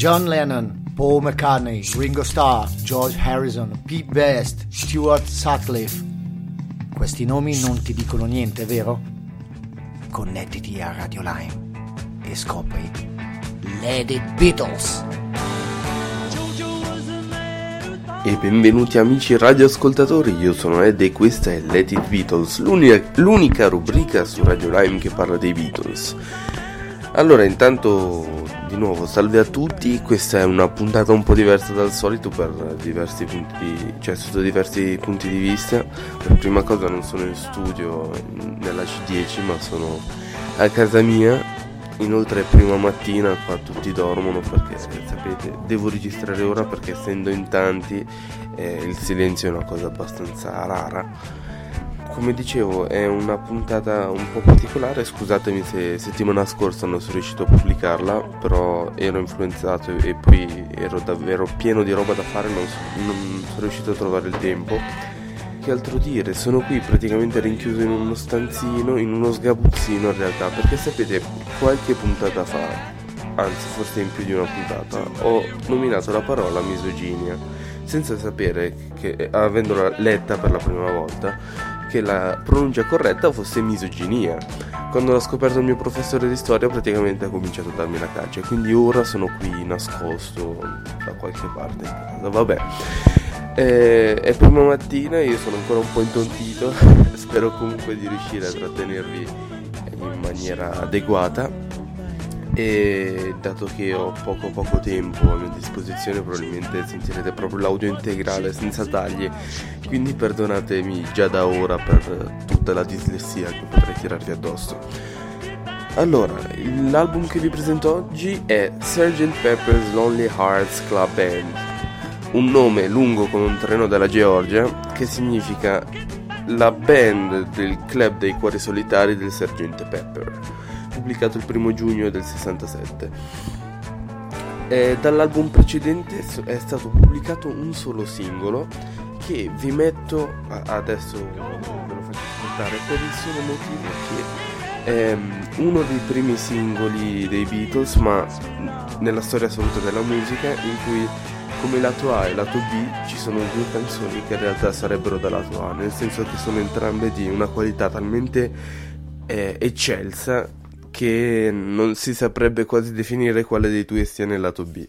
John Lennon, Paul McCartney, Ringo Starr, George Harrison, Pete Best, Stuart Sutcliffe. Questi nomi non ti dicono niente, vero? Connettiti a Radio Lime e scopri Lady Beatles. E benvenuti amici radioascoltatori, io sono Ed e questa è Let It Beatles, l'unica, l'unica rubrica su Radio Lime che parla dei Beatles. Allora, intanto di nuovo salve a tutti, questa è una puntata un po' diversa dal solito per diversi punti di, cioè sotto diversi punti di vista. Per prima cosa non sono in studio nella C10 ma sono a casa mia Inoltre prima mattina qua tutti dormono perché sapete devo registrare ora perché essendo in tanti eh, il silenzio è una cosa abbastanza rara. Come dicevo è una puntata un po' particolare, scusatemi se settimana scorsa non sono riuscito a pubblicarla, però ero influenzato e poi ero davvero pieno di roba da fare, non, so, non sono riuscito a trovare il tempo. Che altro dire, sono qui praticamente rinchiuso in uno stanzino, in uno sgabuzzino in realtà, perché sapete, qualche puntata fa, anzi forse in più di una puntata, ho nominato la parola misoginia, senza sapere che, avendola letta per la prima volta, che la pronuncia corretta fosse misoginia. Quando l'ha scoperto il mio professore di storia praticamente ha cominciato a darmi la caccia, quindi ora sono qui nascosto da qualche parte. Vabbè. Eh, è prima mattina, io sono ancora un po' intontito, spero comunque di riuscire a trattenervi in maniera adeguata e dato che ho poco poco tempo a mia disposizione probabilmente sentirete proprio l'audio integrale senza tagli. Quindi perdonatemi già da ora per tutta la dislessia che potrei tirarvi addosso. Allora, l'album che vi presento oggi è Sgt. Pepper's Lonely Hearts Club Band. Un nome lungo come un treno della Georgia che significa la band del club dei cuori solitari del sergente Pepper, pubblicato il primo giugno del 67. E dall'album precedente è stato pubblicato un solo singolo che vi metto adesso ve lo faccio ascoltare per il solo motivo che è uno dei primi singoli dei Beatles ma nella storia assoluta della musica in cui come lato A e lato B ci sono due canzoni che in realtà sarebbero da lato A, nel senso che sono entrambe di una qualità talmente eh, eccelsa che non si saprebbe quasi definire quale dei due sia nel lato B.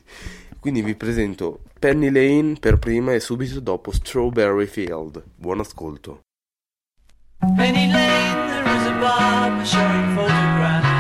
Quindi vi presento Penny Lane per prima e subito dopo Strawberry Field. Buon ascolto. Penny Lane, there is a bar.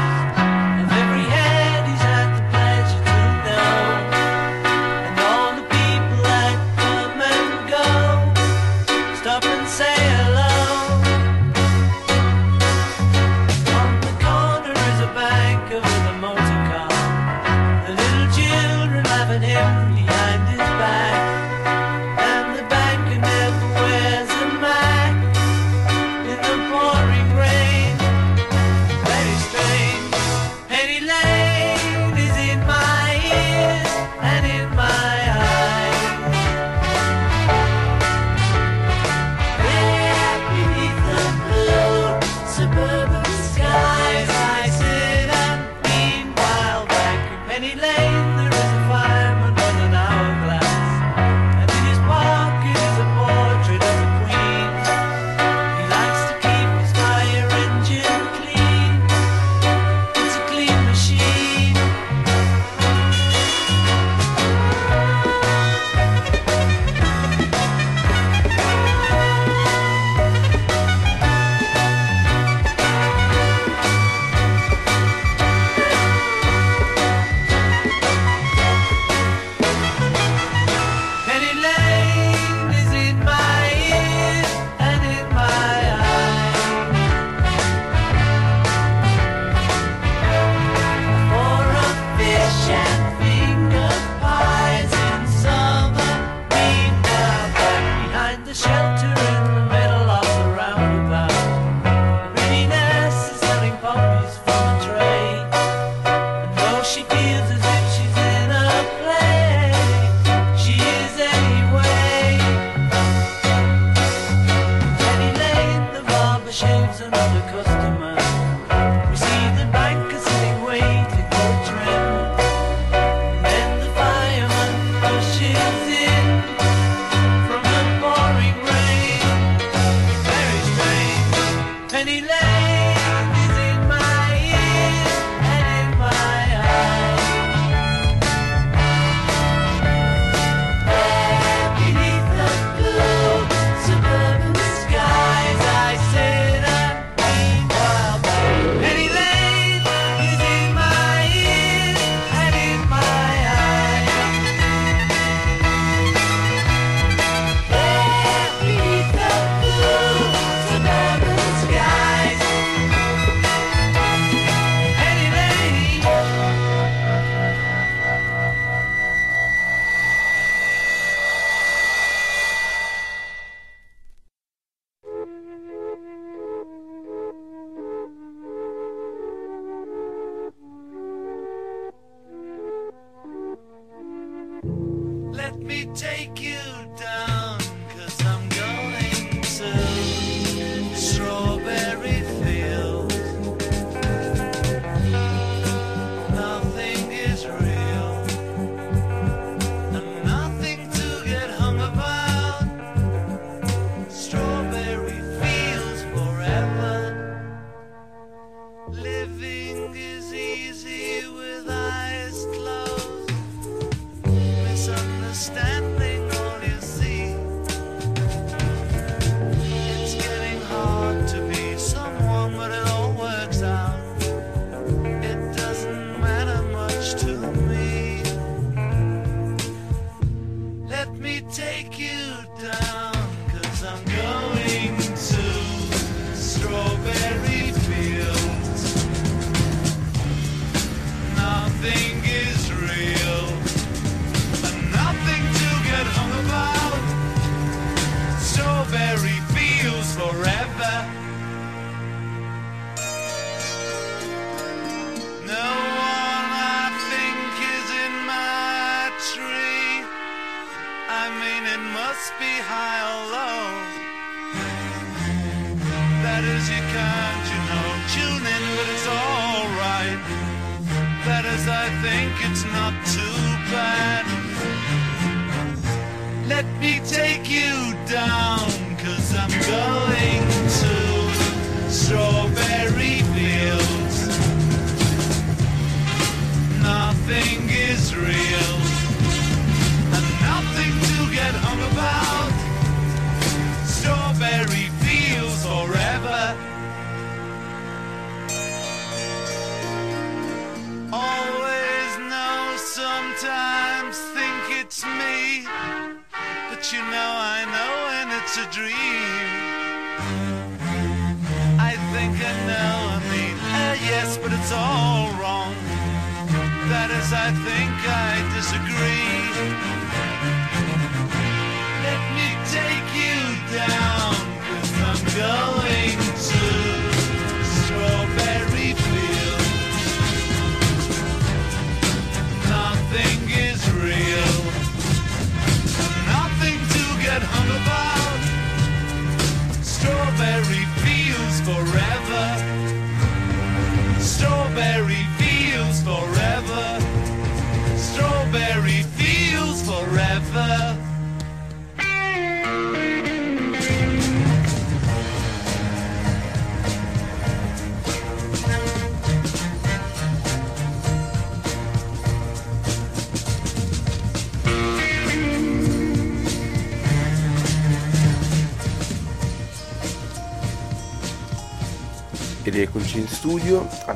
the shelter.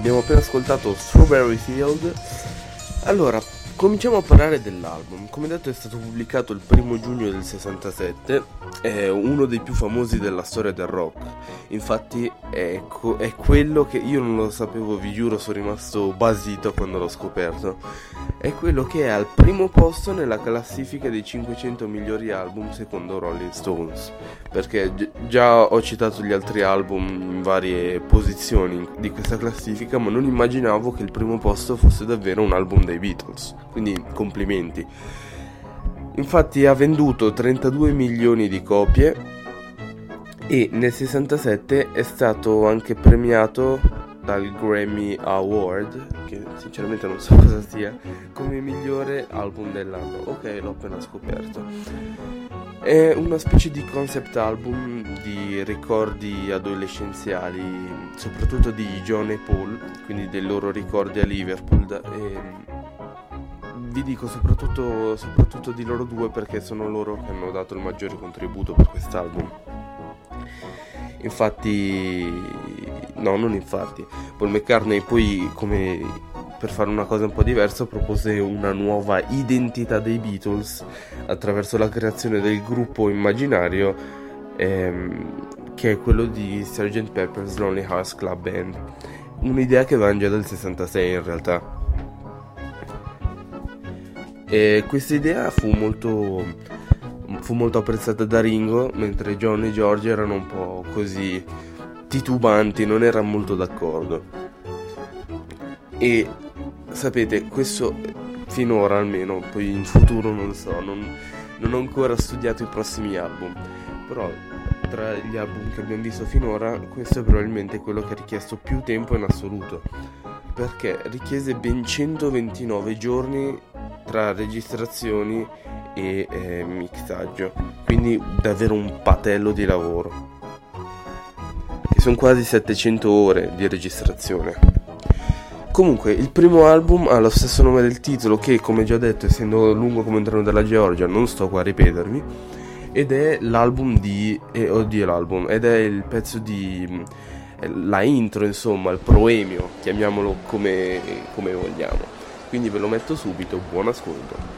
Abbiamo appena ascoltato Strawberry Field. Allora, cominciamo a parlare dell'album. Come detto è stato pubblicato il primo giugno del 67, è uno dei più famosi della storia del rock. Infatti è, co- è quello che io non lo sapevo, vi giuro, sono rimasto basito quando l'ho scoperto. È quello che è al primo posto nella classifica dei 500 migliori album secondo Rolling Stones. Perché gi- già ho citato gli altri album in varie posizioni di questa classifica, ma non immaginavo che il primo posto fosse davvero un album dei Beatles. Quindi complimenti. Infatti ha venduto 32 milioni di copie e nel 67 è stato anche premiato dal Grammy Award, che sinceramente non so cosa sia, come migliore album dell'anno. Ok, l'ho appena scoperto. È una specie di concept album di ricordi adolescenziali, soprattutto di John e Paul, quindi dei loro ricordi a Liverpool. Da, e, vi dico soprattutto, soprattutto di loro due perché sono loro che hanno dato il maggiore contributo per quest'album. Infatti, no, non infatti, Paul McCartney poi come per fare una cosa un po' diversa propose una nuova identità dei Beatles attraverso la creazione del gruppo immaginario ehm, che è quello di Sgt. Pepper's Lonely Hearts Club Band un'idea che va già dal 66 in realtà e questa idea fu molto fu molto apprezzata da Ringo, mentre John e George erano un po' così titubanti, non erano molto d'accordo. E sapete, questo finora almeno, poi in futuro non so, non, non ho ancora studiato i prossimi album, però tra gli album che abbiamo visto finora questo è probabilmente quello che ha richiesto più tempo in assoluto, perché richiese ben 129 giorni tra registrazioni e eh, mixaggio, quindi davvero un patello di lavoro. E sono quasi 700 ore di registrazione. Comunque, il primo album ha lo stesso nome del titolo che, come già detto, essendo lungo come un treno della Georgia, non sto qua a ripetermi, ed è l'album di... Eh, oddio l'album, ed è il pezzo di... Eh, la intro, insomma, il proemio, chiamiamolo come, come vogliamo. Quindi ve lo metto subito, buon ascolto.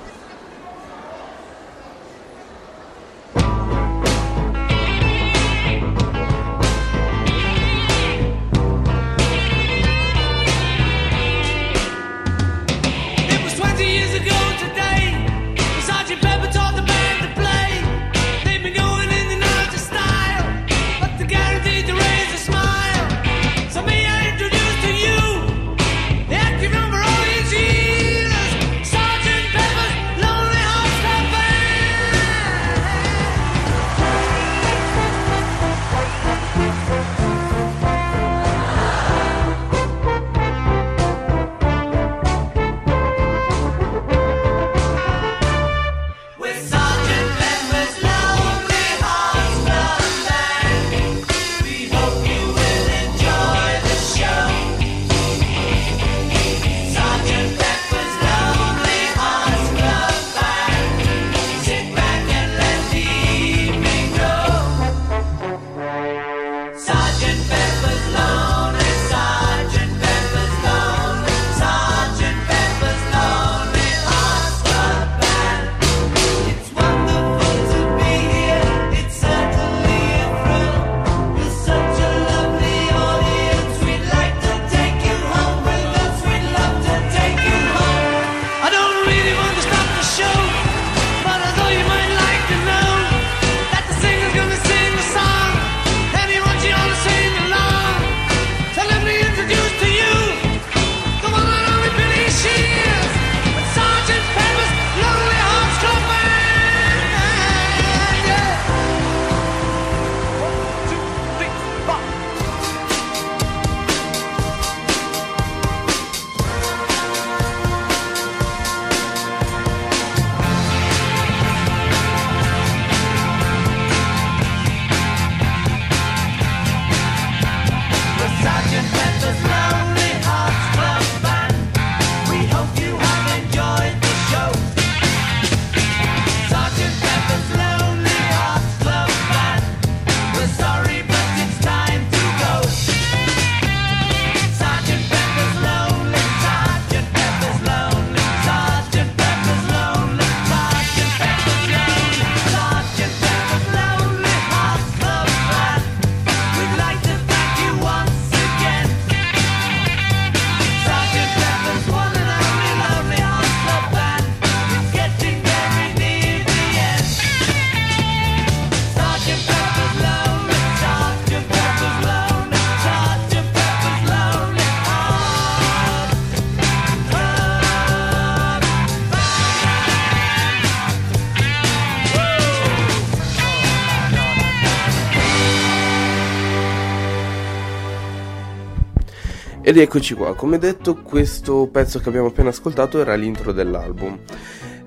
Ed eccoci qua, come detto questo pezzo che abbiamo appena ascoltato era l'intro dell'album,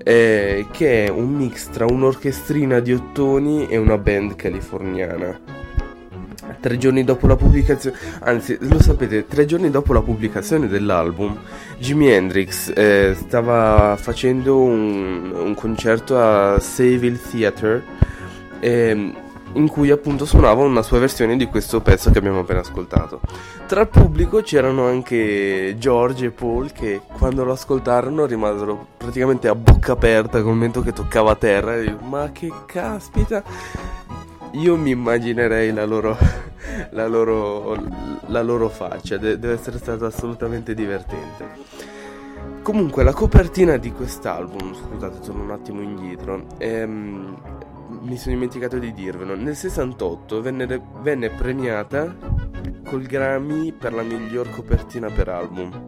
eh, che è un mix tra un'orchestrina di ottoni e una band californiana. Tre giorni dopo la pubblicazione, anzi lo sapete, tre giorni dopo la pubblicazione dell'album, Jimi Hendrix eh, stava facendo un, un, concerto a Saville Theatre. Eh, in cui appunto suonava una sua versione di questo pezzo che abbiamo appena ascoltato. Tra il pubblico c'erano anche George e Paul che quando lo ascoltarono rimasero praticamente a bocca aperta col momento che toccava terra e ma che caspita io mi immaginerei la loro, la loro, la loro faccia, De- deve essere stato assolutamente divertente. Comunque la copertina di quest'album, scusate sono un attimo indietro, ehm, mi sono dimenticato di dirvelo, nel 68 venne, venne premiata col Grammy per la miglior copertina per album.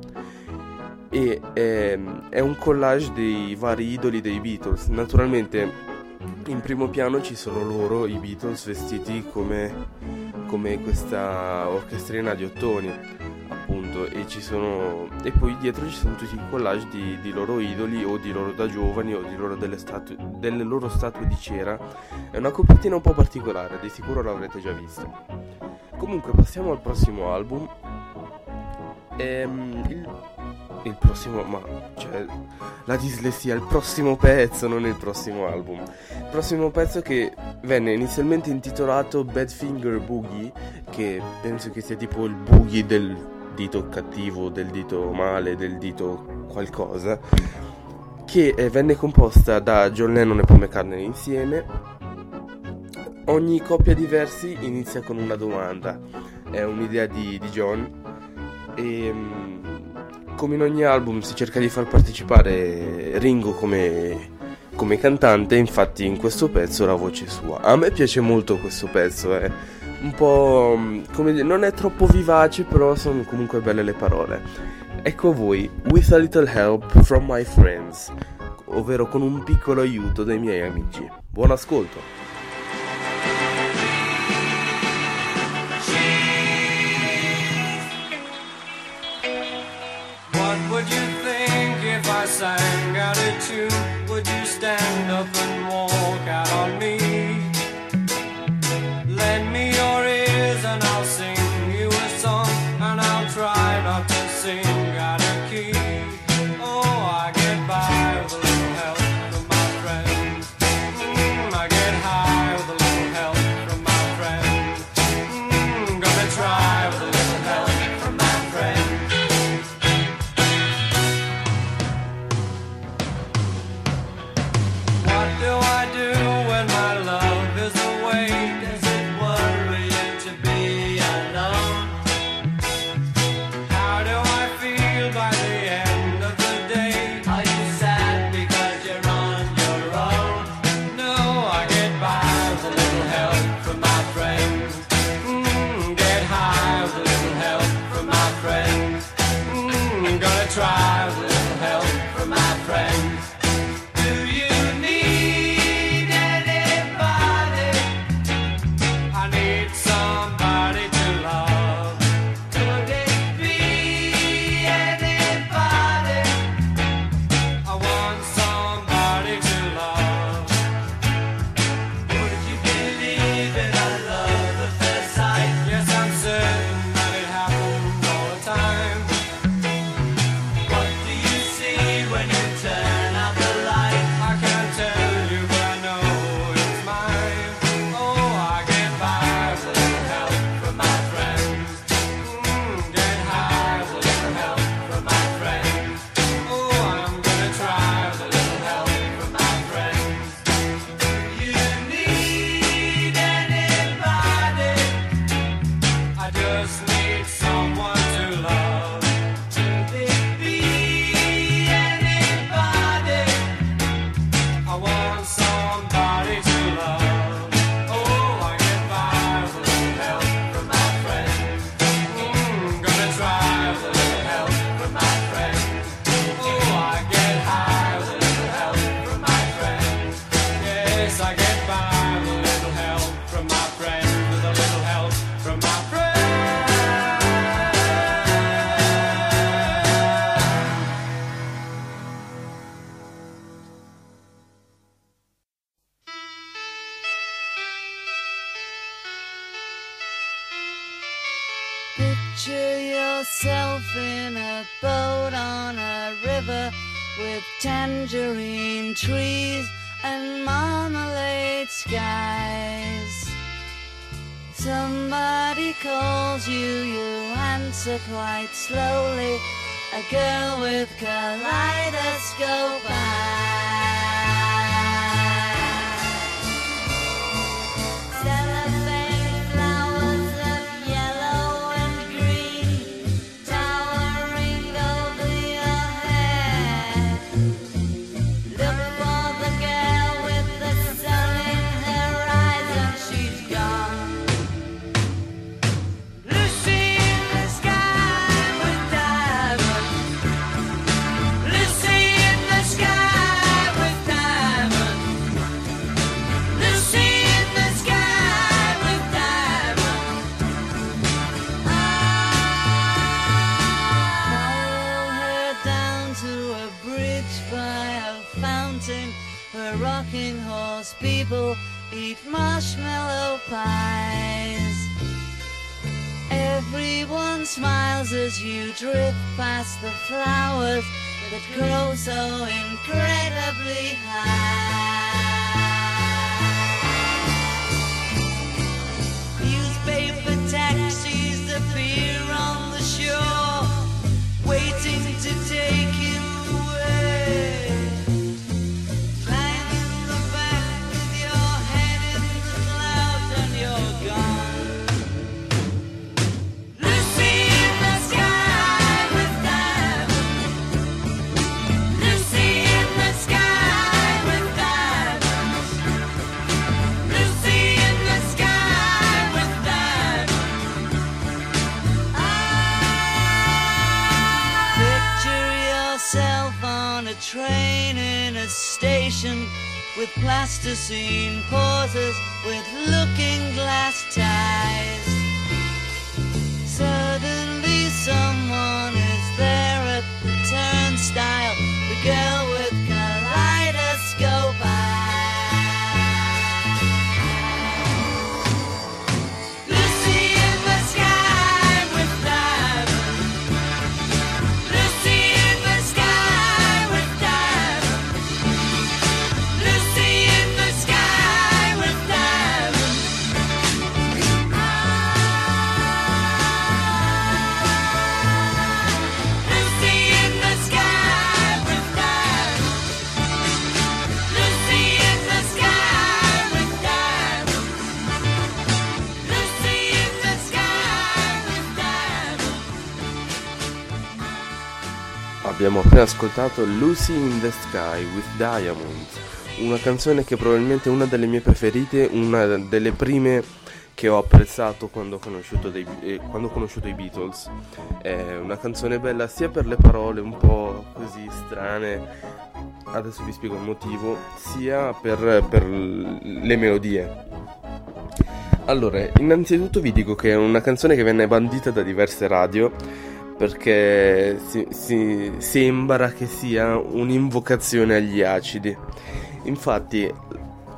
E ehm, è un collage dei vari idoli dei Beatles. Naturalmente in primo piano ci sono loro, i Beatles, vestiti come, come questa orchestrina di ottoni, appunto, e, sono, e poi dietro ci sono tutti i collage di, di loro idoli o di loro da giovani o di loro delle, statu- delle loro statue di cera. È una copertina un po' particolare, di sicuro l'avrete già vista. Comunque passiamo al prossimo album. Ehm, il il prossimo, ma cioè la dislessia, il prossimo pezzo, non il prossimo album. Il prossimo pezzo che venne inizialmente intitolato Badfinger Boogie, che penso che sia tipo il boogie del dito cattivo, del dito male, del dito qualcosa, che eh, venne composta da John Lennon e Paul McCartney insieme. Ogni coppia di versi inizia con una domanda, è un'idea di, di John e mm, come in ogni album si cerca di far partecipare Ringo come, come cantante, infatti in questo pezzo la voce è sua. A me piace molto questo pezzo, è un po' come dire, non è troppo vivace, però sono comunque belle le parole. Ecco a voi, With a Little Help from My Friends, ovvero con un piccolo aiuto dai miei amici. Buon ascolto! would you stand up and walk out on me? see Abbiamo appena ascoltato Lucy in the Sky with Diamonds, una canzone che probabilmente è una delle mie preferite, una delle prime che ho apprezzato quando ho conosciuto, dei- eh, quando ho conosciuto i Beatles. È una canzone bella sia per le parole un po' così strane, adesso vi spiego il motivo, sia per, per le melodie. Allora, innanzitutto vi dico che è una canzone che venne bandita da diverse radio perché si, si- sembra che sia un'invocazione agli acidi. Infatti,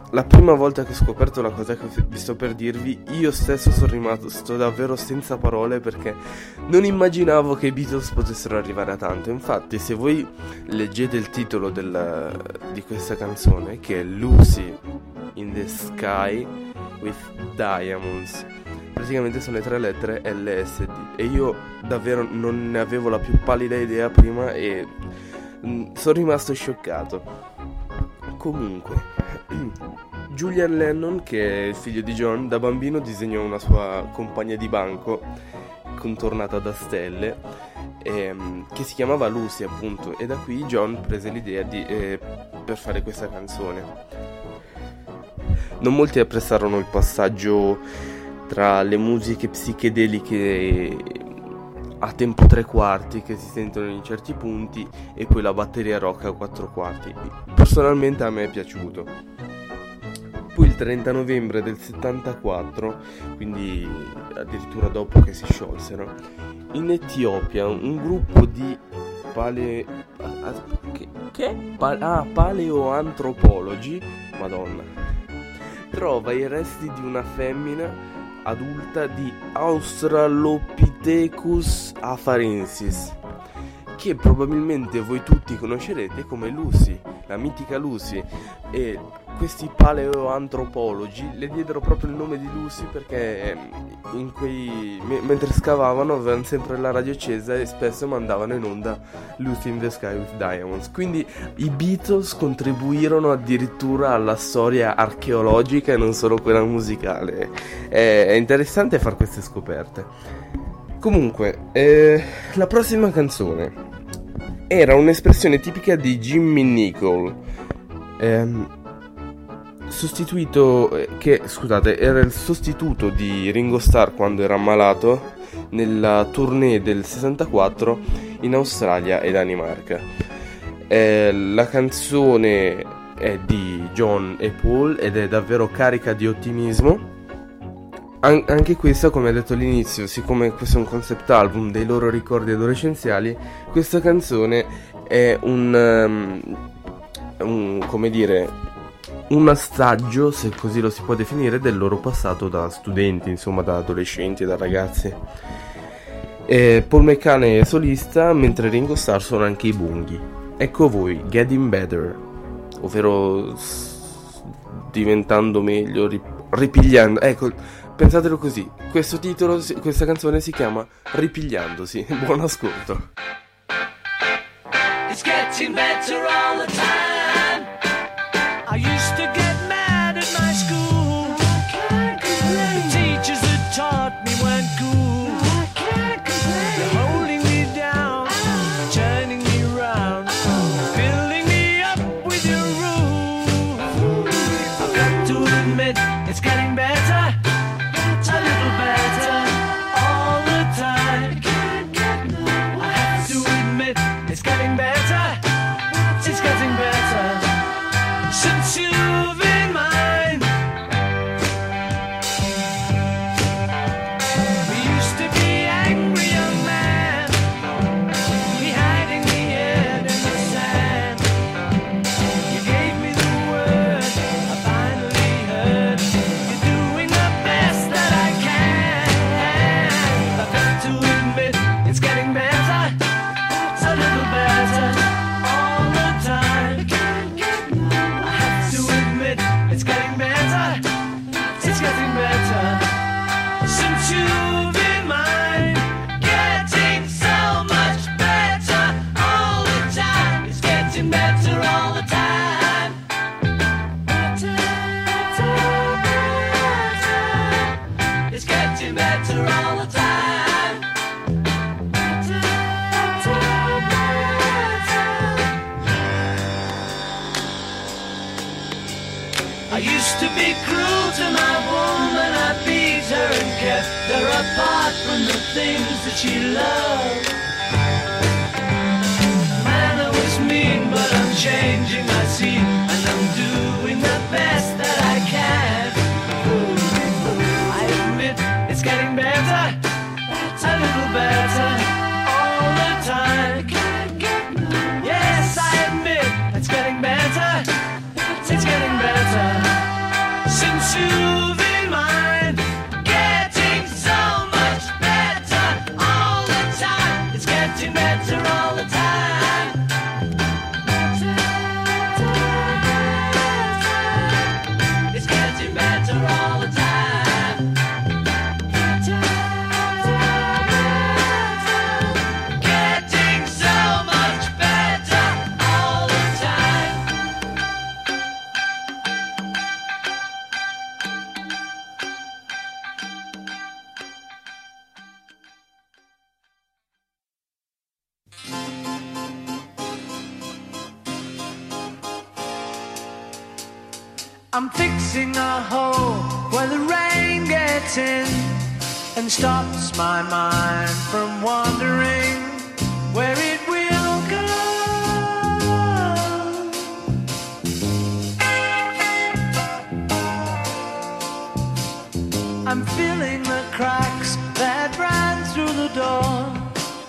la prima volta che ho scoperto la cosa che vi sto per dirvi, io stesso sono rimasto davvero senza parole perché non immaginavo che i Beatles potessero arrivare a tanto. Infatti, se voi leggete il titolo del- di questa canzone, che è Lucy in the Sky with Diamonds, praticamente sono le tre lettere LSD e io davvero non ne avevo la più pallida idea prima e mm, sono rimasto scioccato. Comunque, Julian Lennon, che è il figlio di John, da bambino disegnò una sua compagna di banco contornata da stelle ehm, che si chiamava Lucy appunto e da qui John prese l'idea di, eh, per fare questa canzone. Non molti apprezzarono il passaggio tra le musiche psichedeliche a tempo tre quarti che si sentono in certi punti e poi la batteria rock a quattro quarti. Personalmente a me è piaciuto. Poi il 30 novembre del 74, quindi addirittura dopo che si sciolsero, in Etiopia un gruppo di pale... ah, Che? che? Pa- ah, paleoantropologi, madonna, trova i resti di una femmina adulta di Australopithecus afarensis, che probabilmente voi tutti conoscerete come Lucy, la mitica Lucy, e questi paleoantropologi le diedero proprio il nome di Lucy perché ehm, quei, me- mentre scavavano avevano sempre la radio accesa e spesso mandavano in onda Lucy in the Sky with Diamonds. Quindi i Beatles contribuirono addirittura alla storia archeologica e non solo quella musicale. È interessante fare queste scoperte. Comunque, eh, la prossima canzone era un'espressione tipica di Jimmy Nicol. Ehm, sostituito eh, che scusate era il sostituto di Ringo Starr quando era ammalato nella tournée del 64 in Australia e Danimarca Eh, la canzone è di John e Paul ed è davvero carica di ottimismo An- anche questa, come ho detto all'inizio, siccome questo è un concept album dei loro ricordi adolescenziali, questa canzone è un, um, un come dire, un assaggio, se così lo si può definire, del loro passato da studenti, insomma, da adolescenti e da ragazzi. E eh, Paul McCann è solista, mentre Ringo Starr sono anche i bunghi. Ecco voi, Getting Better, ovvero s- diventando meglio, rip- ripigliando. Ecco, Pensatelo così, questo titolo, questa canzone si chiama Ripigliandosi. Buon ascolto. It's getting better all the time.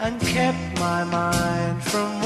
and kept my mind from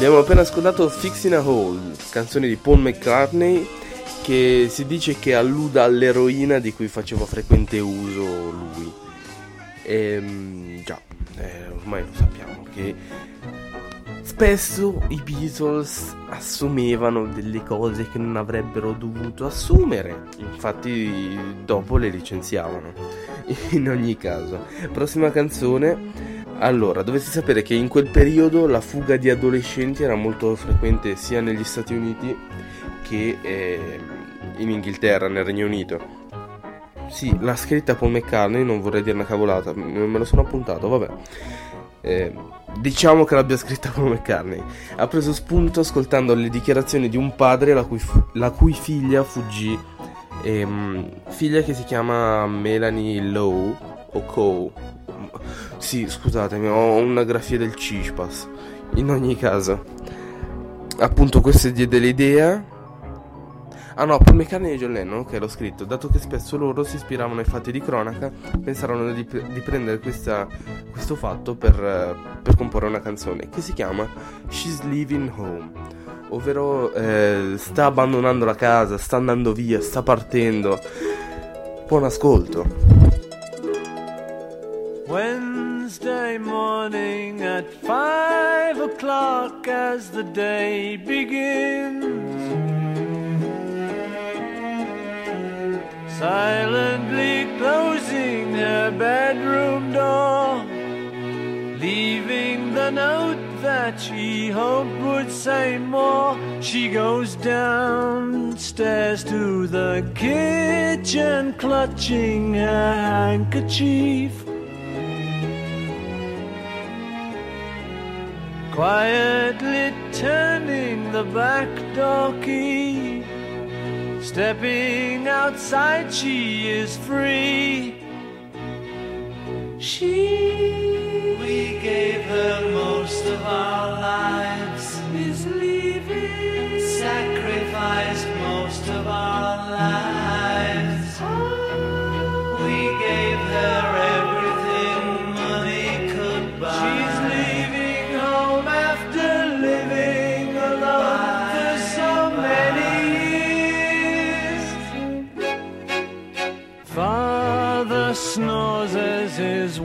Abbiamo appena ascoltato Fix in a Hole, canzone di Paul McCartney che si dice che alluda all'eroina di cui faceva frequente uso lui. Ehm, già, eh, ormai lo sappiamo che spesso i Beatles assumevano delle cose che non avrebbero dovuto assumere, infatti dopo le licenziavano. In ogni caso, prossima canzone. Allora, dovete sapere che in quel periodo la fuga di adolescenti era molto frequente sia negli Stati Uniti che eh, in Inghilterra, nel Regno Unito. Sì, l'ha scritta Paul McCartney, non vorrei dire una cavolata, me lo sono appuntato, vabbè. Eh, diciamo che l'abbia scritta Paul McCartney. Ha preso spunto ascoltando le dichiarazioni di un padre la cui, fu- la cui figlia fuggì. ehm, figlia che si chiama Melanie Lowe o Coe. Sì, scusatemi, ho una grafia del Cispas. In ogni caso, appunto, questo diede l'idea. Ah no, Paul McCartney e John Lennon, che l'ho scritto, dato che spesso loro si ispiravano ai fatti di cronaca, pensarono di, di prendere questa- questo fatto per, per comporre una canzone che si chiama She's Leaving Home, ovvero eh, sta abbandonando la casa, sta andando via, sta partendo. Buon ascolto. Wednesday morning at five o'clock as the day begins. Silently closing her bedroom door, leaving the note that she hoped would say more. She goes downstairs to the kitchen, clutching her handkerchief. Quietly turning the back door key. Stepping outside, she is free. She, we gave her most of our lives, is leaving. Sacrificed most of our lives. Oh. We gave her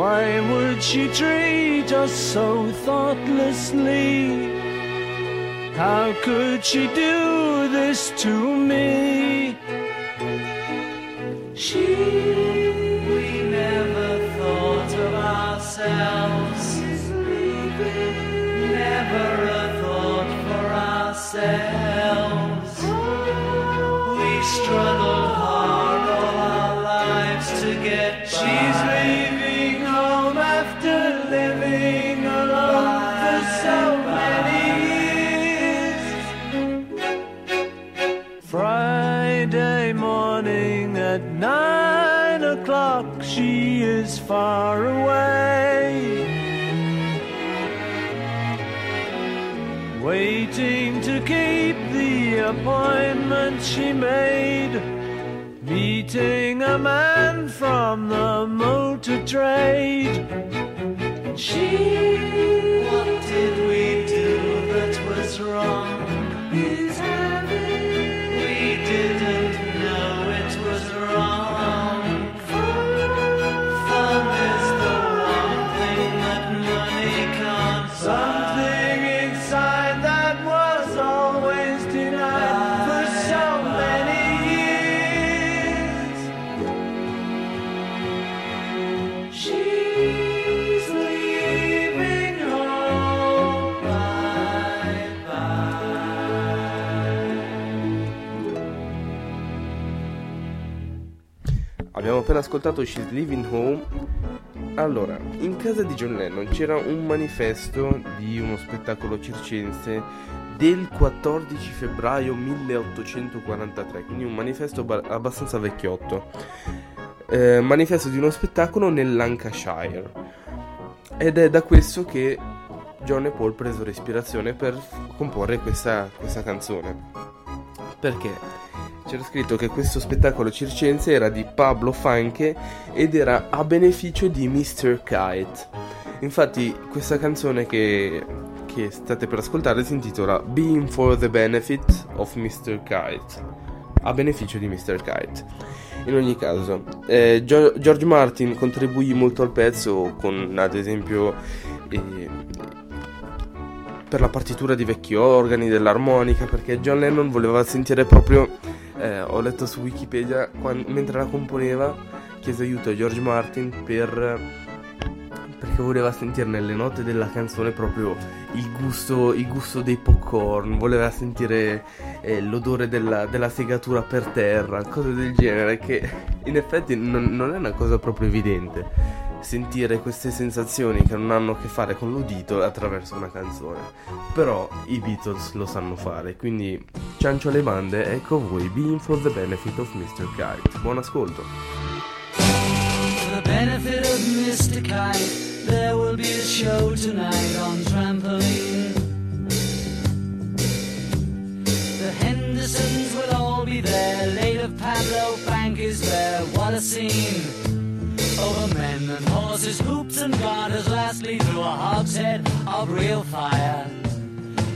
Why would she treat us so thoughtlessly? How could she do this to me? She, we never thought of ourselves. Never a thought for ourselves. Appointment she made. Meeting a man from the motor trade. She, what did we do that was wrong? Appena ascoltato She's Living Home. Allora, in casa di John Lennon c'era un manifesto di uno spettacolo circense del 14 febbraio 1843, quindi un manifesto ba- abbastanza vecchiotto. Eh, manifesto di uno spettacolo nel Lancashire. Ed è da questo che John e Paul presero ispirazione per comporre questa, questa canzone. Perché? C'era scritto che questo spettacolo circense era di Pablo Fanche ed era a beneficio di Mr. Kite. Infatti questa canzone che, che state per ascoltare si intitola Being for the Benefit of Mr. Kite. A beneficio di Mr. Kite. In ogni caso, eh, George Martin contribuì molto al pezzo con ad esempio eh, per la partitura di vecchi organi, dell'armonica, perché John Lennon voleva sentire proprio eh, ho letto su Wikipedia, quan- mentre la componeva, chiese aiuto a George Martin per, perché voleva sentire nelle note della canzone proprio il gusto, il gusto dei popcorn, voleva sentire eh, l'odore della, della segatura per terra, cose del genere, che in effetti non, non è una cosa proprio evidente sentire queste sensazioni che non hanno a che fare con l'udito attraverso una canzone. Però i Beatles lo sanno fare, quindi ciancio alle bande, ecco voi Being for the Benefit of Mr. Kite. Buon ascolto. For the benefit of Mr. Kite, there will be a show tonight on trampoline. The Hendersons will all be there. Late of Pablo Frank is there. What a scene! Over men and horses, hoops and garters, lastly through a hogshead of real fire.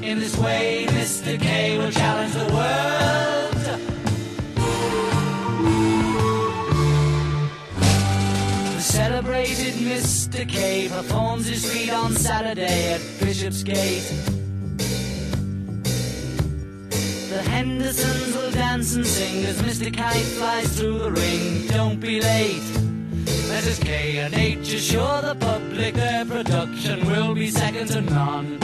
In this way, Mr. K will challenge the world. The celebrated Mr. K performs his feat on Saturday at Bishopsgate. The Hendersons will dance and sing as Mr. Kite flies through the ring. Don't be late. Mrs. K and H assure the public their production will be second to none.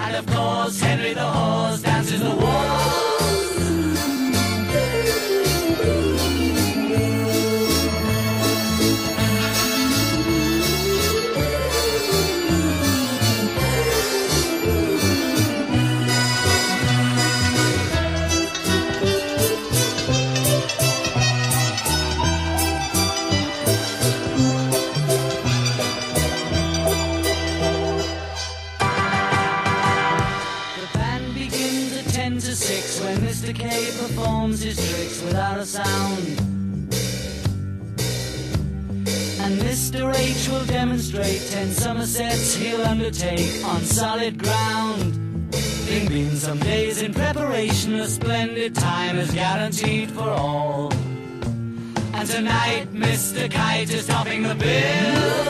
And of course, Henry the Horse dances the waltz. Solid ground. Been been some days in preparation, a splendid time is guaranteed for all. And tonight, Mr. Kite is topping the bill.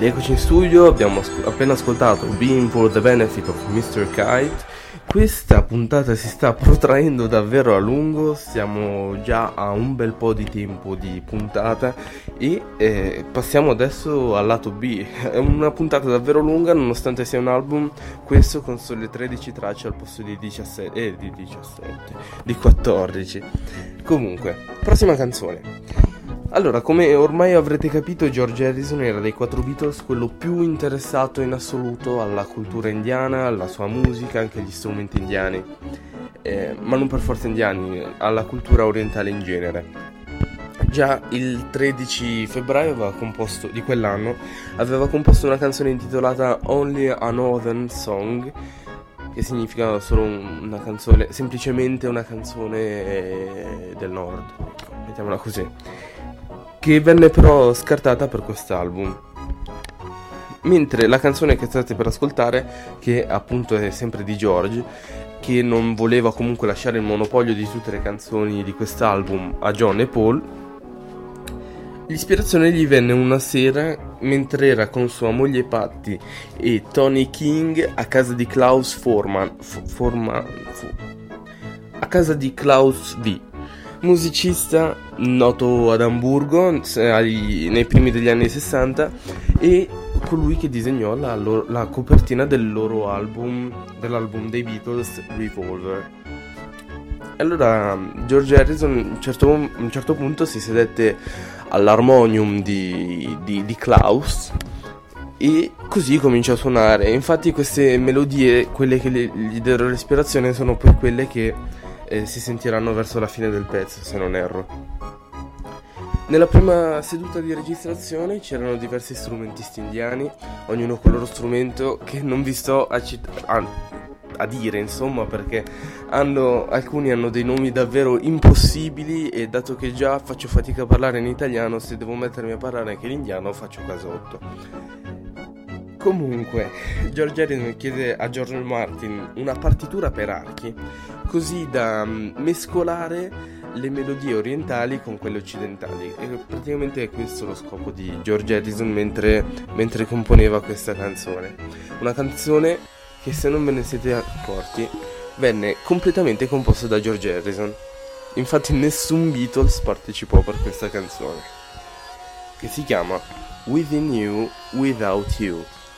Ed eccoci in studio, abbiamo appena ascoltato Being for the Benefit of Mr. Kite. Questa puntata si sta protraendo davvero a lungo, siamo già a un bel po' di tempo di puntata e eh, passiamo adesso al lato B. È una puntata davvero lunga nonostante sia un album, questo con sole 13 tracce al posto di 17, eh, di 17, di 14. Comunque, prossima canzone. Allora, come ormai avrete capito, George Harrison era dei quattro Beatles quello più interessato in assoluto alla cultura indiana, alla sua musica, anche agli strumenti indiani, Eh, ma non per forza indiani, alla cultura orientale in genere. Già il 13 febbraio composto, di quell'anno aveva composto una canzone intitolata Only a Northern Song, che significa solo un- una canzone, semplicemente una canzone eh, del nord, mettiamola così che venne però scartata per quest'album. mentre la canzone che state per ascoltare, che appunto è sempre di George, che non voleva comunque lasciare il monopolio di tutte le canzoni di quest'album a John e Paul, l'ispirazione gli venne una sera mentre era con sua moglie Patty e Tony King a casa di Klaus Forman, F- Forman fu- a casa di Klaus V musicista noto ad Amburgo nei primi degli anni 60 e colui che disegnò la, la copertina del loro album, dell'album dei Beatles Revolver. Allora George Harrison a un certo, un certo punto si sedette all'armonium di, di, di Klaus e così cominciò a suonare. Infatti queste melodie, quelle che le- gli diedero l'ispirazione, sono poi quelle che eh, si sentiranno verso la fine del pezzo, se non erro. Nella prima seduta di registrazione c'erano diversi strumentisti indiani, ognuno con il loro strumento che non vi sto a, cit- a, a dire, insomma, perché hanno, alcuni hanno dei nomi davvero impossibili e dato che già faccio fatica a parlare in italiano, se devo mettermi a parlare anche in indiano faccio casotto. Comunque, George Harrison chiede a George Martin una partitura per archi, così da mm, mescolare le melodie orientali con quelle occidentali. E praticamente è questo lo scopo di George Harrison mentre, mentre componeva questa canzone. Una canzone che, se non ve ne siete accorti, venne completamente composta da George Harrison. Infatti, nessun Beatles partecipò per questa canzone, che si chiama Within You, Without You.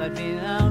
let me out.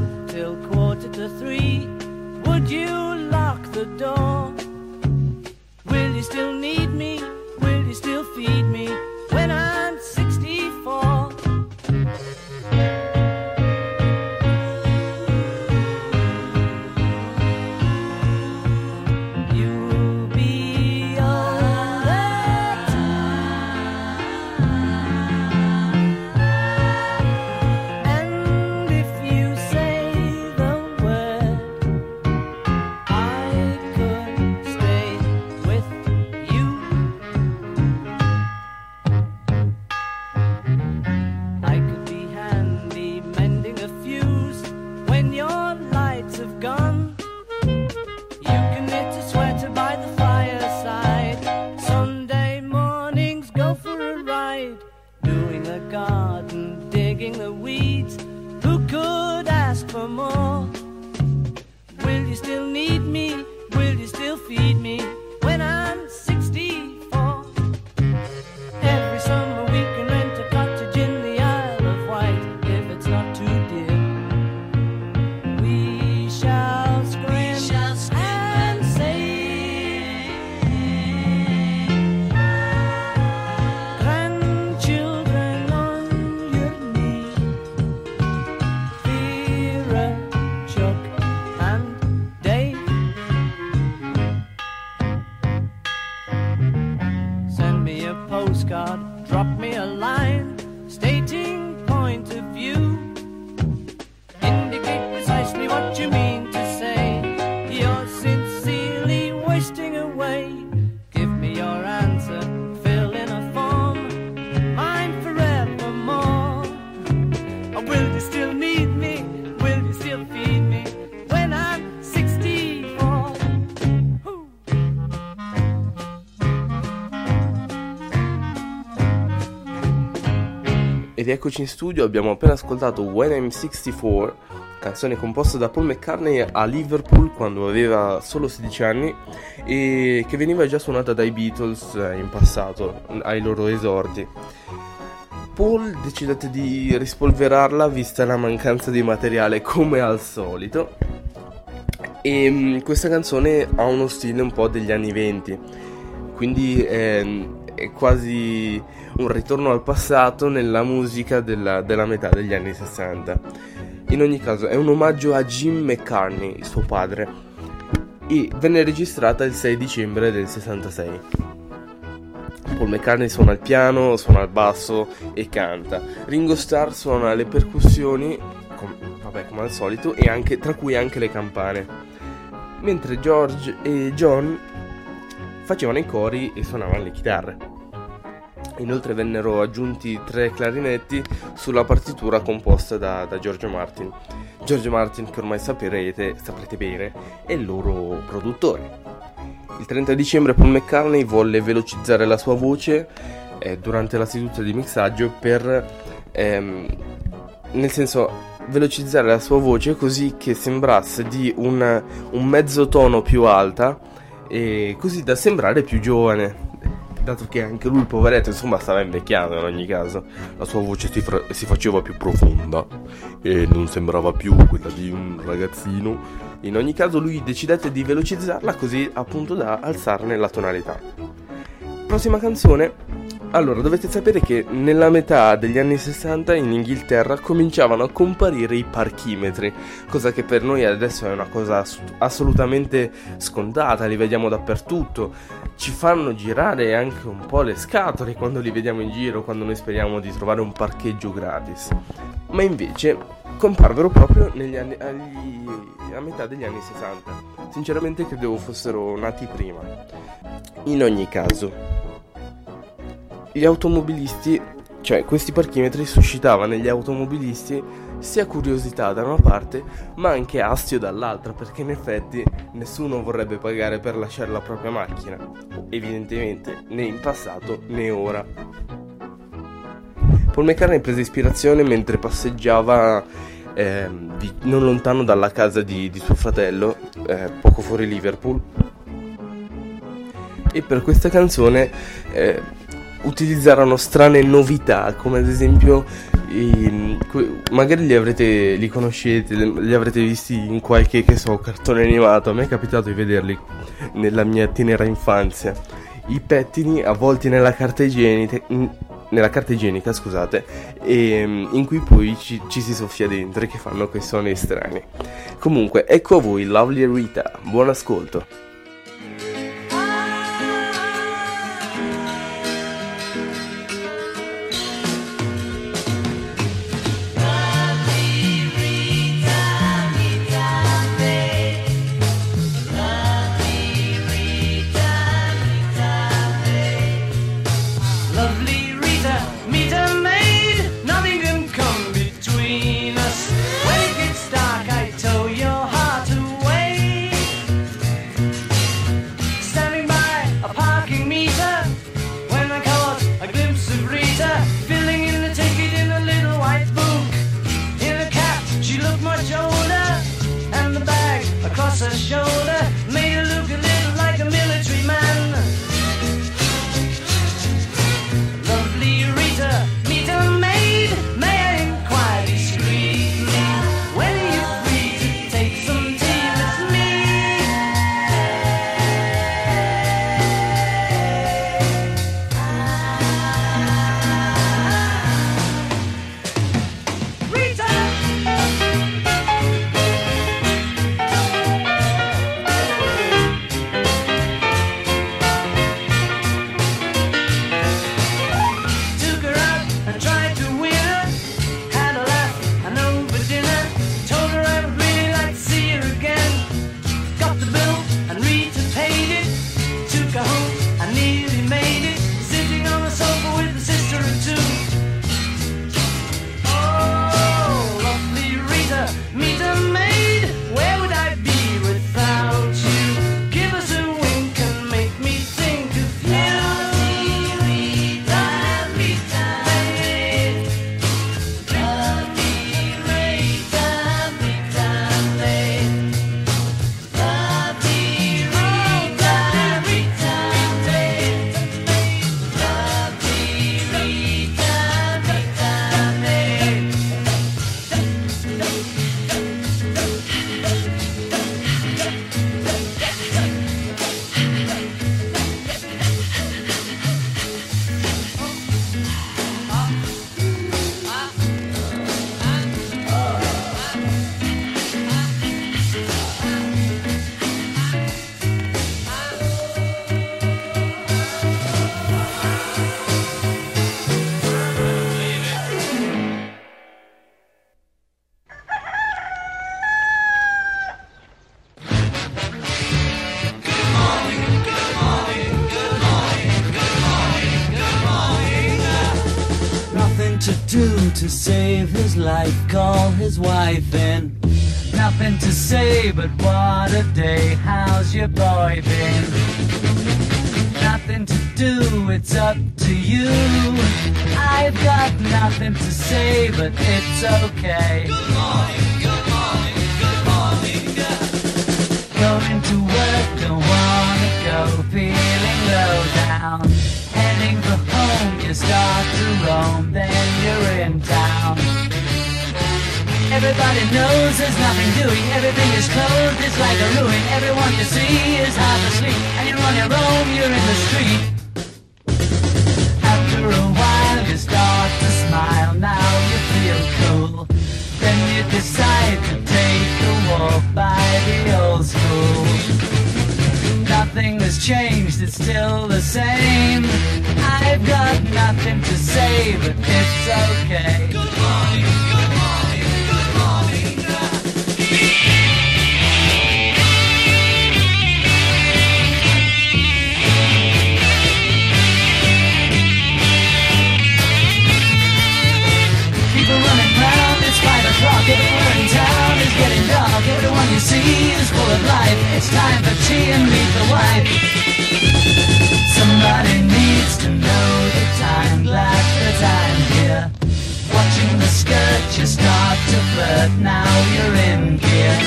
Eccoci in studio, abbiamo appena ascoltato When I'm 64, canzone composta da Paul McCartney a Liverpool quando aveva solo 16 anni e che veniva già suonata dai Beatles eh, in passato, ai loro esordi. Paul decidette di rispolverarla vista la mancanza di materiale come al solito e mm, questa canzone ha uno stile un po' degli anni 20 quindi ehm, è quasi un ritorno al passato nella musica della, della metà degli anni 60 in ogni caso è un omaggio a Jim McCartney, suo padre e venne registrata il 6 dicembre del 66 Paul McCartney suona il piano, suona il basso e canta. Ringo Starr suona le percussioni, com- vabbè come al solito, e anche, tra cui anche le campane. Mentre George e John facevano i cori e suonavano le chitarre. Inoltre vennero aggiunti tre clarinetti sulla partitura composta da, da Giorgio Martin. Giorgio Martin, che ormai saprete, saprete bene, è il loro produttore. Il 30 dicembre Paul McCartney volle velocizzare la sua voce eh, durante la seduta di mixaggio per, ehm, nel senso, velocizzare la sua voce così che sembrasse di un, un mezzo tono più alta e così da sembrare più giovane. Dato che anche lui, poveretto, insomma, stava invecchiando in ogni caso, la sua voce si, fra- si faceva più profonda e non sembrava più quella di un ragazzino. In ogni caso lui decidette di velocizzarla così appunto da alzarne la tonalità. prossima canzone. Allora, dovete sapere che nella metà degli anni 60 in Inghilterra cominciavano a comparire i parchimetri, cosa che per noi adesso è una cosa ass- assolutamente scontata, li vediamo dappertutto, ci fanno girare anche un po' le scatole quando li vediamo in giro, quando noi speriamo di trovare un parcheggio gratis. Ma invece comparvero proprio anni, agli- a metà degli anni 60. Sinceramente credevo fossero nati prima. In ogni caso, gli automobilisti, cioè questi parchimetri suscitavano negli automobilisti sia curiosità da una parte, ma anche astio dall'altra, perché in effetti nessuno vorrebbe pagare per lasciare la propria macchina, evidentemente né in passato né ora. Paul McCartney prese ispirazione mentre passeggiava ehm, di- non lontano dalla casa di, di suo fratello, eh, poco fuori Liverpool, e per questa canzone eh, utilizzarono strane novità, come ad esempio, i- magari li avrete, li conoscete, li avrete visti in qualche, che so, cartone animato, a me è capitato di vederli nella mia tenera infanzia. I pettini avvolti nella carta igienica, nella carta igienica, scusate, e, mm, in cui poi ci, ci si soffia dentro e che fanno quei suoni strani. Comunque, ecco a voi Lovely Rita, buon ascolto. The same. I've got nothing to say, but it's okay. Good morning, good morning, good morning. Uh, People running round, it's five o'clock, in town is getting dark. Everyone you see is full of life. It's time for tea and meet the wife. Somebody needs to know the time, glad that I'm here. Watching the skirt, you start to flirt, now you're in gear.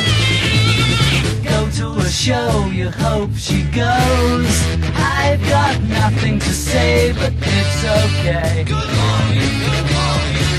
Go to a show, you hope she goes. I've got nothing to say, but it's okay. Good morning, good morning.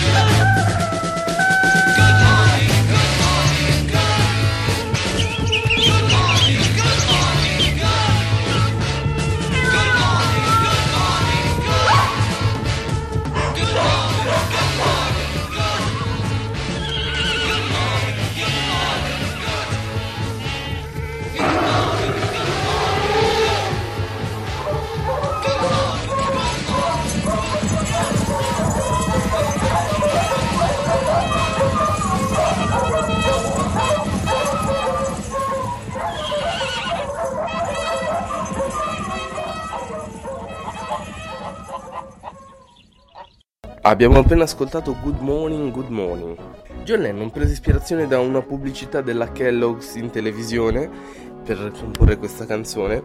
Abbiamo appena ascoltato Good Morning, Good Morning. John Lennon prese ispirazione da una pubblicità della Kellogg's in televisione per comporre questa canzone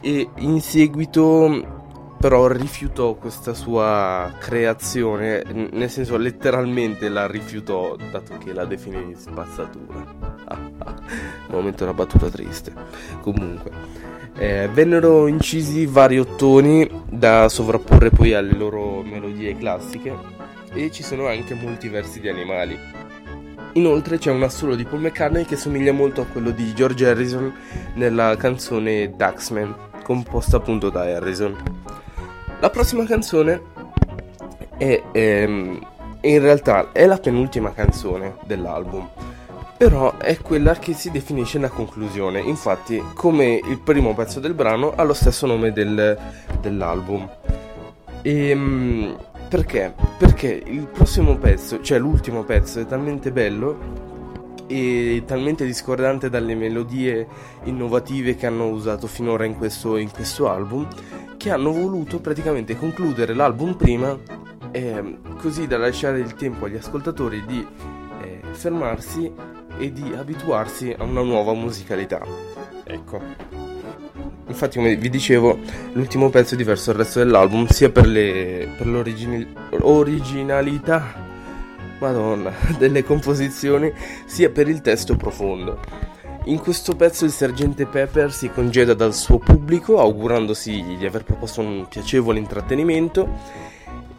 e in seguito però rifiutò questa sua creazione, nel senso letteralmente la rifiutò dato che la definì spazzatura. Momento una battuta triste. Comunque, eh, vennero incisi vari ottoni da sovrapporre poi alle loro melodie classiche e ci sono anche molti versi di animali. Inoltre c'è un assolo di Paul McCartney che somiglia molto a quello di George Harrison nella canzone Duxman, composta appunto da Harrison. La prossima canzone è ehm, in realtà è la penultima canzone dell'album però è quella che si definisce la conclusione. Infatti, come il primo pezzo del brano, ha lo stesso nome del- dell'album. E perché? Perché il prossimo pezzo, cioè l'ultimo pezzo, è talmente bello e talmente discordante dalle melodie innovative che hanno usato finora in questo, in questo album che hanno voluto praticamente concludere l'album prima ehm, così da lasciare il tempo agli ascoltatori di eh, fermarsi e di abituarsi a una nuova musicalità. Ecco. Infatti, come vi dicevo, l'ultimo pezzo è diverso dal resto dell'album, sia per, le, per l'originalità Madonna, delle composizioni, sia per il testo profondo. In questo pezzo il sergente Pepper si congeda dal suo pubblico augurandosi di aver proposto un piacevole intrattenimento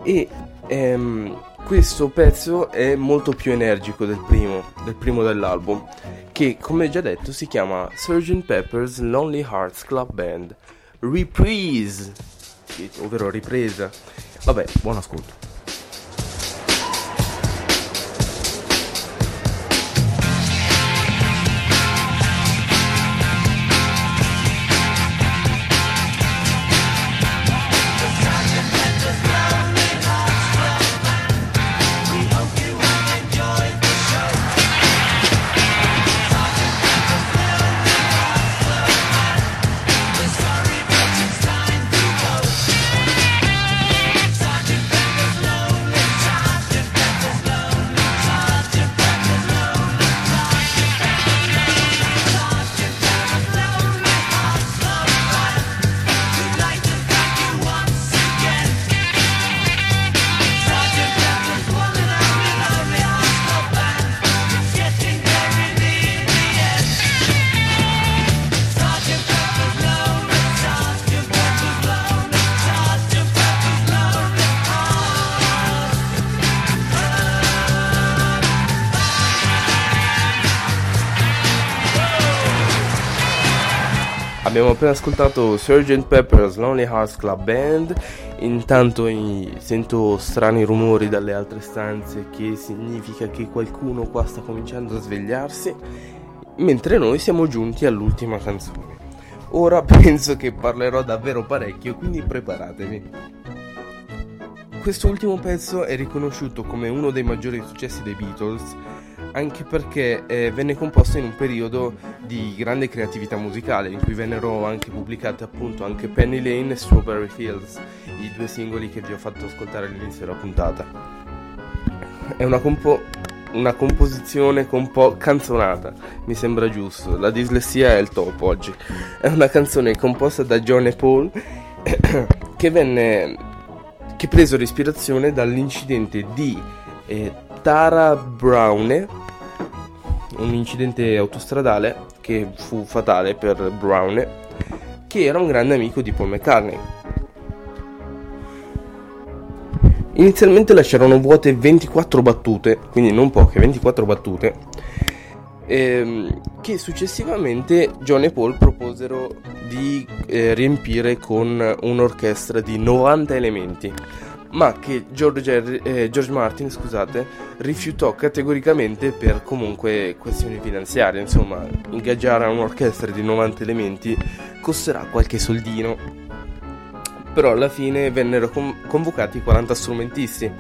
e ehm, questo pezzo è molto più energico del primo, del primo dell'album, che come già detto si chiama Sgt. Pepper's Lonely Hearts Club Band Reprise, ovvero ripresa. Vabbè, buon ascolto. Abbiamo appena ascoltato Sgt. Pepper's Lonely Hearts Club Band. Intanto sento strani rumori dalle altre stanze, che significa che qualcuno qua sta cominciando a svegliarsi. Mentre noi siamo giunti all'ultima canzone. Ora penso che parlerò davvero parecchio, quindi preparatevi. Quest'ultimo pezzo è riconosciuto come uno dei maggiori successi dei Beatles, anche perché eh, venne composto in un periodo di grande creatività musicale, in cui vennero anche pubblicate appunto anche Penny Lane e Strawberry Fields, i due singoli che vi ho fatto ascoltare all'inizio della puntata. È una, compo- una composizione un po' canzonata, mi sembra giusto, la dislessia è il top oggi. È una canzone composta da John e Paul che venne che presero ispirazione dall'incidente di eh, Tara Browne, un incidente autostradale che fu fatale per Browne, che era un grande amico di Paul McCartney. Inizialmente lasciarono vuote 24 battute, quindi non poche, 24 battute, ehm, che successivamente John e Paul proposero di eh, riempire con un'orchestra di 90 elementi, ma che George, eh, George Martin scusate, rifiutò categoricamente per comunque questioni finanziarie, insomma, ingaggiare un'orchestra di 90 elementi costerà qualche soldino. Però alla fine vennero con- convocati 40 strumentisti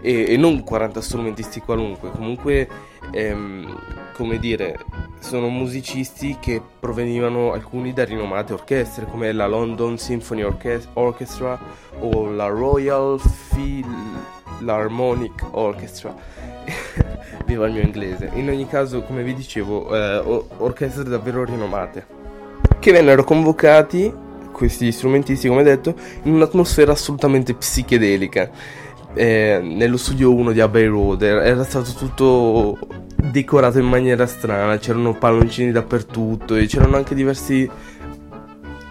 e, e non 40 strumentisti qualunque, comunque ehm, come dire, sono musicisti che provenivano alcuni da rinomate orchestre come la London Symphony Orche- Orchestra o la Royal Philharmonic Orchestra. Viva il mio inglese. In ogni caso, come vi dicevo, eh, orchestre davvero rinomate che vennero convocati questi strumentisti, come detto, in un'atmosfera assolutamente psichedelica. Eh, nello studio 1 di Abbey Road era stato tutto decorato in maniera strana, c'erano palloncini dappertutto e c'erano anche diversi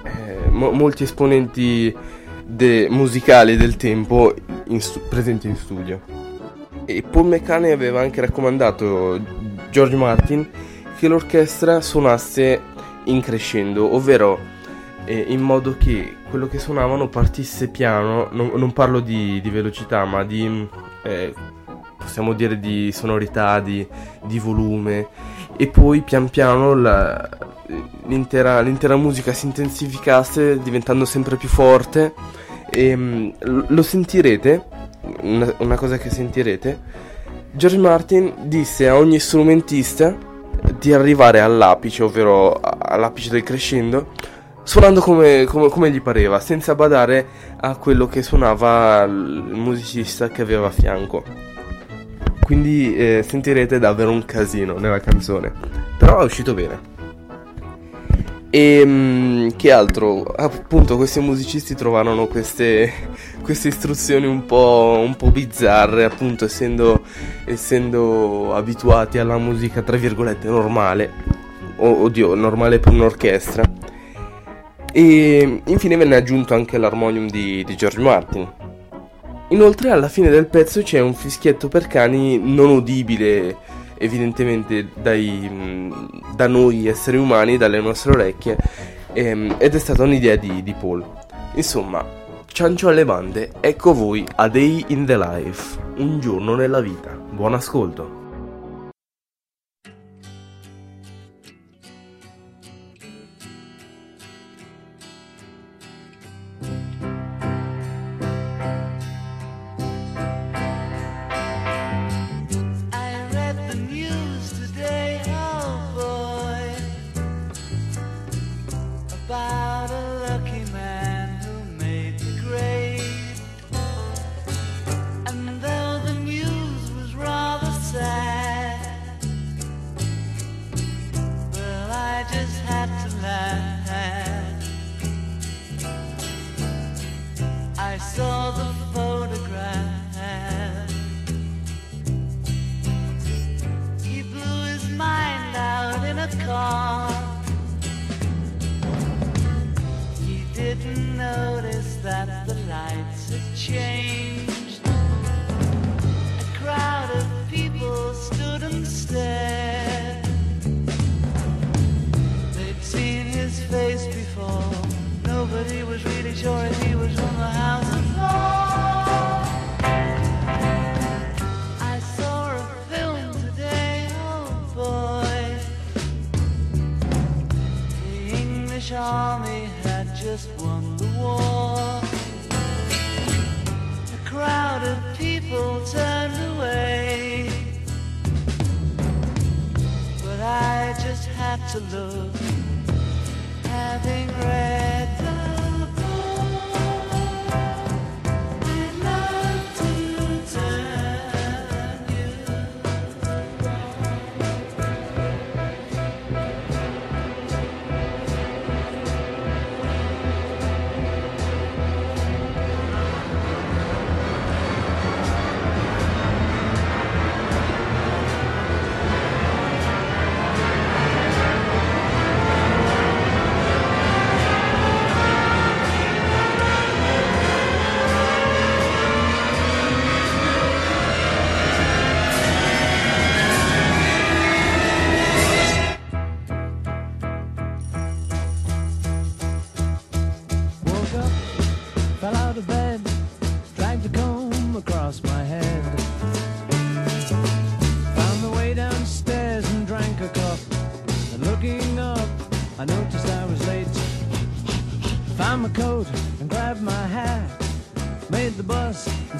eh, mo- molti esponenti de- musicali del tempo in stu- presenti in studio. E Paul McCartney aveva anche raccomandato George Martin che l'orchestra suonasse in crescendo, ovvero eh, in modo che quello che suonavano partisse piano, non, non parlo di, di velocità, ma di, eh, possiamo dire, di sonorità, di, di volume, e poi pian piano la- l'intera, l'intera musica si intensificasse diventando sempre più forte. E, mm, lo- sentirete, una, una cosa che sentirete, George Martin disse a ogni strumentista di arrivare all'apice, ovvero all'apice del crescendo, suonando come, come- come gli pareva, senza badare a quello che suonava il musicista che aveva a fianco. Quindi eh, sentirete davvero un casino nella canzone, però è uscito bene. E che altro? Appunto, questi musicisti trovarono queste, queste istruzioni un po', un po' bizzarre, appunto, essendo, essendo abituati alla musica tra virgolette normale, o, oddio, normale per un'orchestra. E infine venne aggiunto anche l'armonium di, di George Martin. Inoltre, alla fine del pezzo c'è un fischietto per cani non udibile, evidentemente, dai, da noi esseri umani, dalle nostre orecchie, ehm, ed è stata un'idea di, di Paul. Insomma, ciancio alle bande, ecco voi a Day in the Life, un giorno nella vita. Buon ascolto.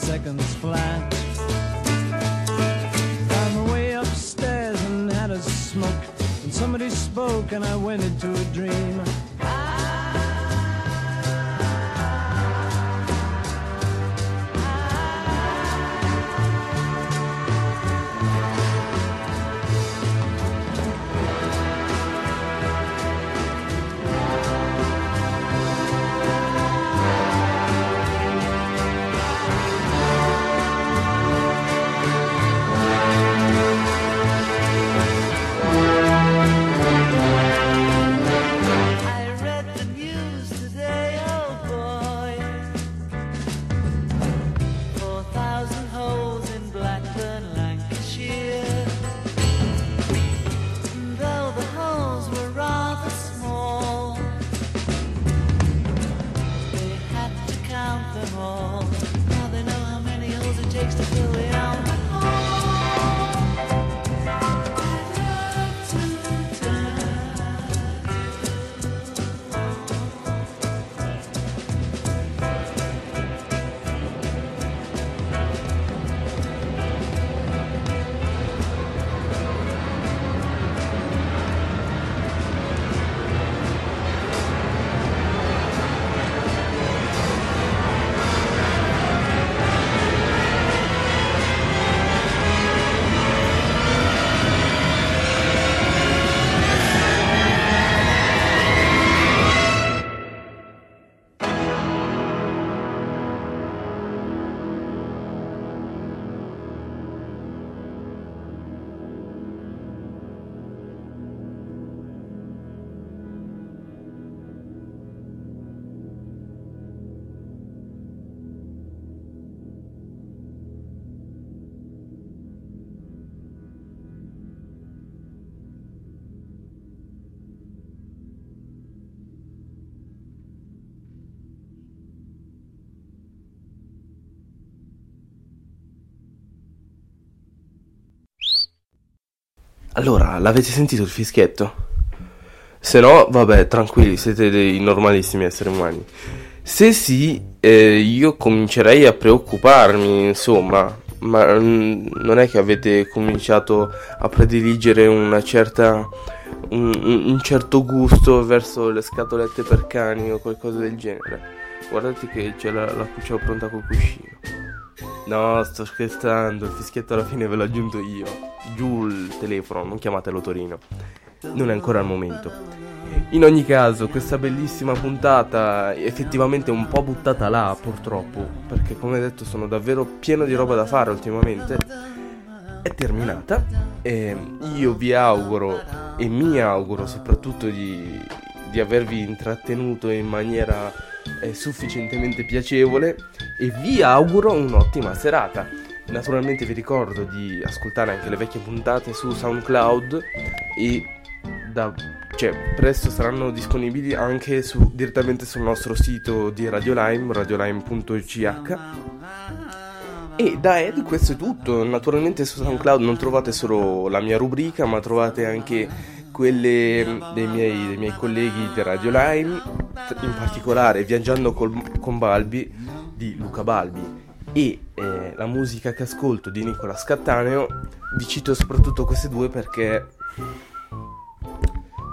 Seconds flat. Found my way upstairs and had a smoke. And somebody spoke and I went into Allora, l'avete sentito il fischietto? Se no, vabbè, tranquilli, siete dei normalissimi esseri umani. Se sì, eh, io comincerei a preoccuparmi, insomma, ma mm, non è che avete cominciato a prediligere una certa, un- un certo gusto verso le scatolette per cani o qualcosa del genere. Guardate che c'è la, la cuccia pronta col cuscino. No, sto scherzando, il fischietto alla fine ve l'ho aggiunto io. Giù il telefono, non chiamatelo Torino. Non è ancora il momento. In ogni caso, questa bellissima puntata, effettivamente un po' buttata là, purtroppo, perché come detto sono davvero pieno di roba da fare ultimamente, è terminata. E io vi auguro, e mi auguro soprattutto di, di avervi intrattenuto in maniera eh, sufficientemente piacevole e vi auguro un'ottima serata. Naturalmente vi ricordo di ascoltare anche le vecchie puntate su SoundCloud e da, cioè, presto saranno disponibili anche su- direttamente sul nostro sito di Radio Lime, radiolime.ch. E da Ed questo è tutto. Naturalmente su SoundCloud non trovate solo la mia rubrica, ma trovate anche quelle dei miei, dei miei colleghi di Radio Lime, in particolare Viaggiando col- con Balbi di Luca Balbi e eh, la musica che ascolto di Nicola Scattaneo. Vi cito soprattutto queste due perché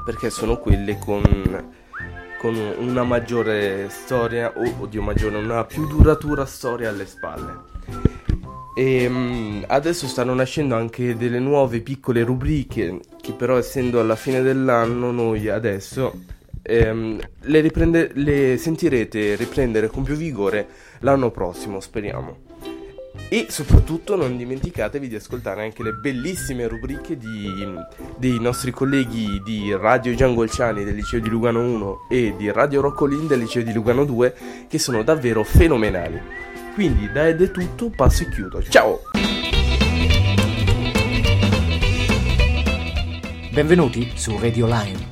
perché sono quelle con, con una maggiore storia, o oddio maggiore, una più duratura storia alle spalle. E mm, adesso stanno nascendo anche delle nuove piccole rubriche che però essendo alla fine dell'anno noi adesso ehm, le, riprende- le sentirete riprendere con più vigore l'anno prossimo, speriamo. E soprattutto non dimenticatevi di ascoltare anche le bellissime rubriche di- dei nostri colleghi di Radio Giangolciani del liceo di Lugano 1 e di Radio Roccolin del liceo di Lugano 2 che sono davvero fenomenali. Quindi da Ed è tutto, passo e chiudo. Ciao! Benvenuti su Radio Lime.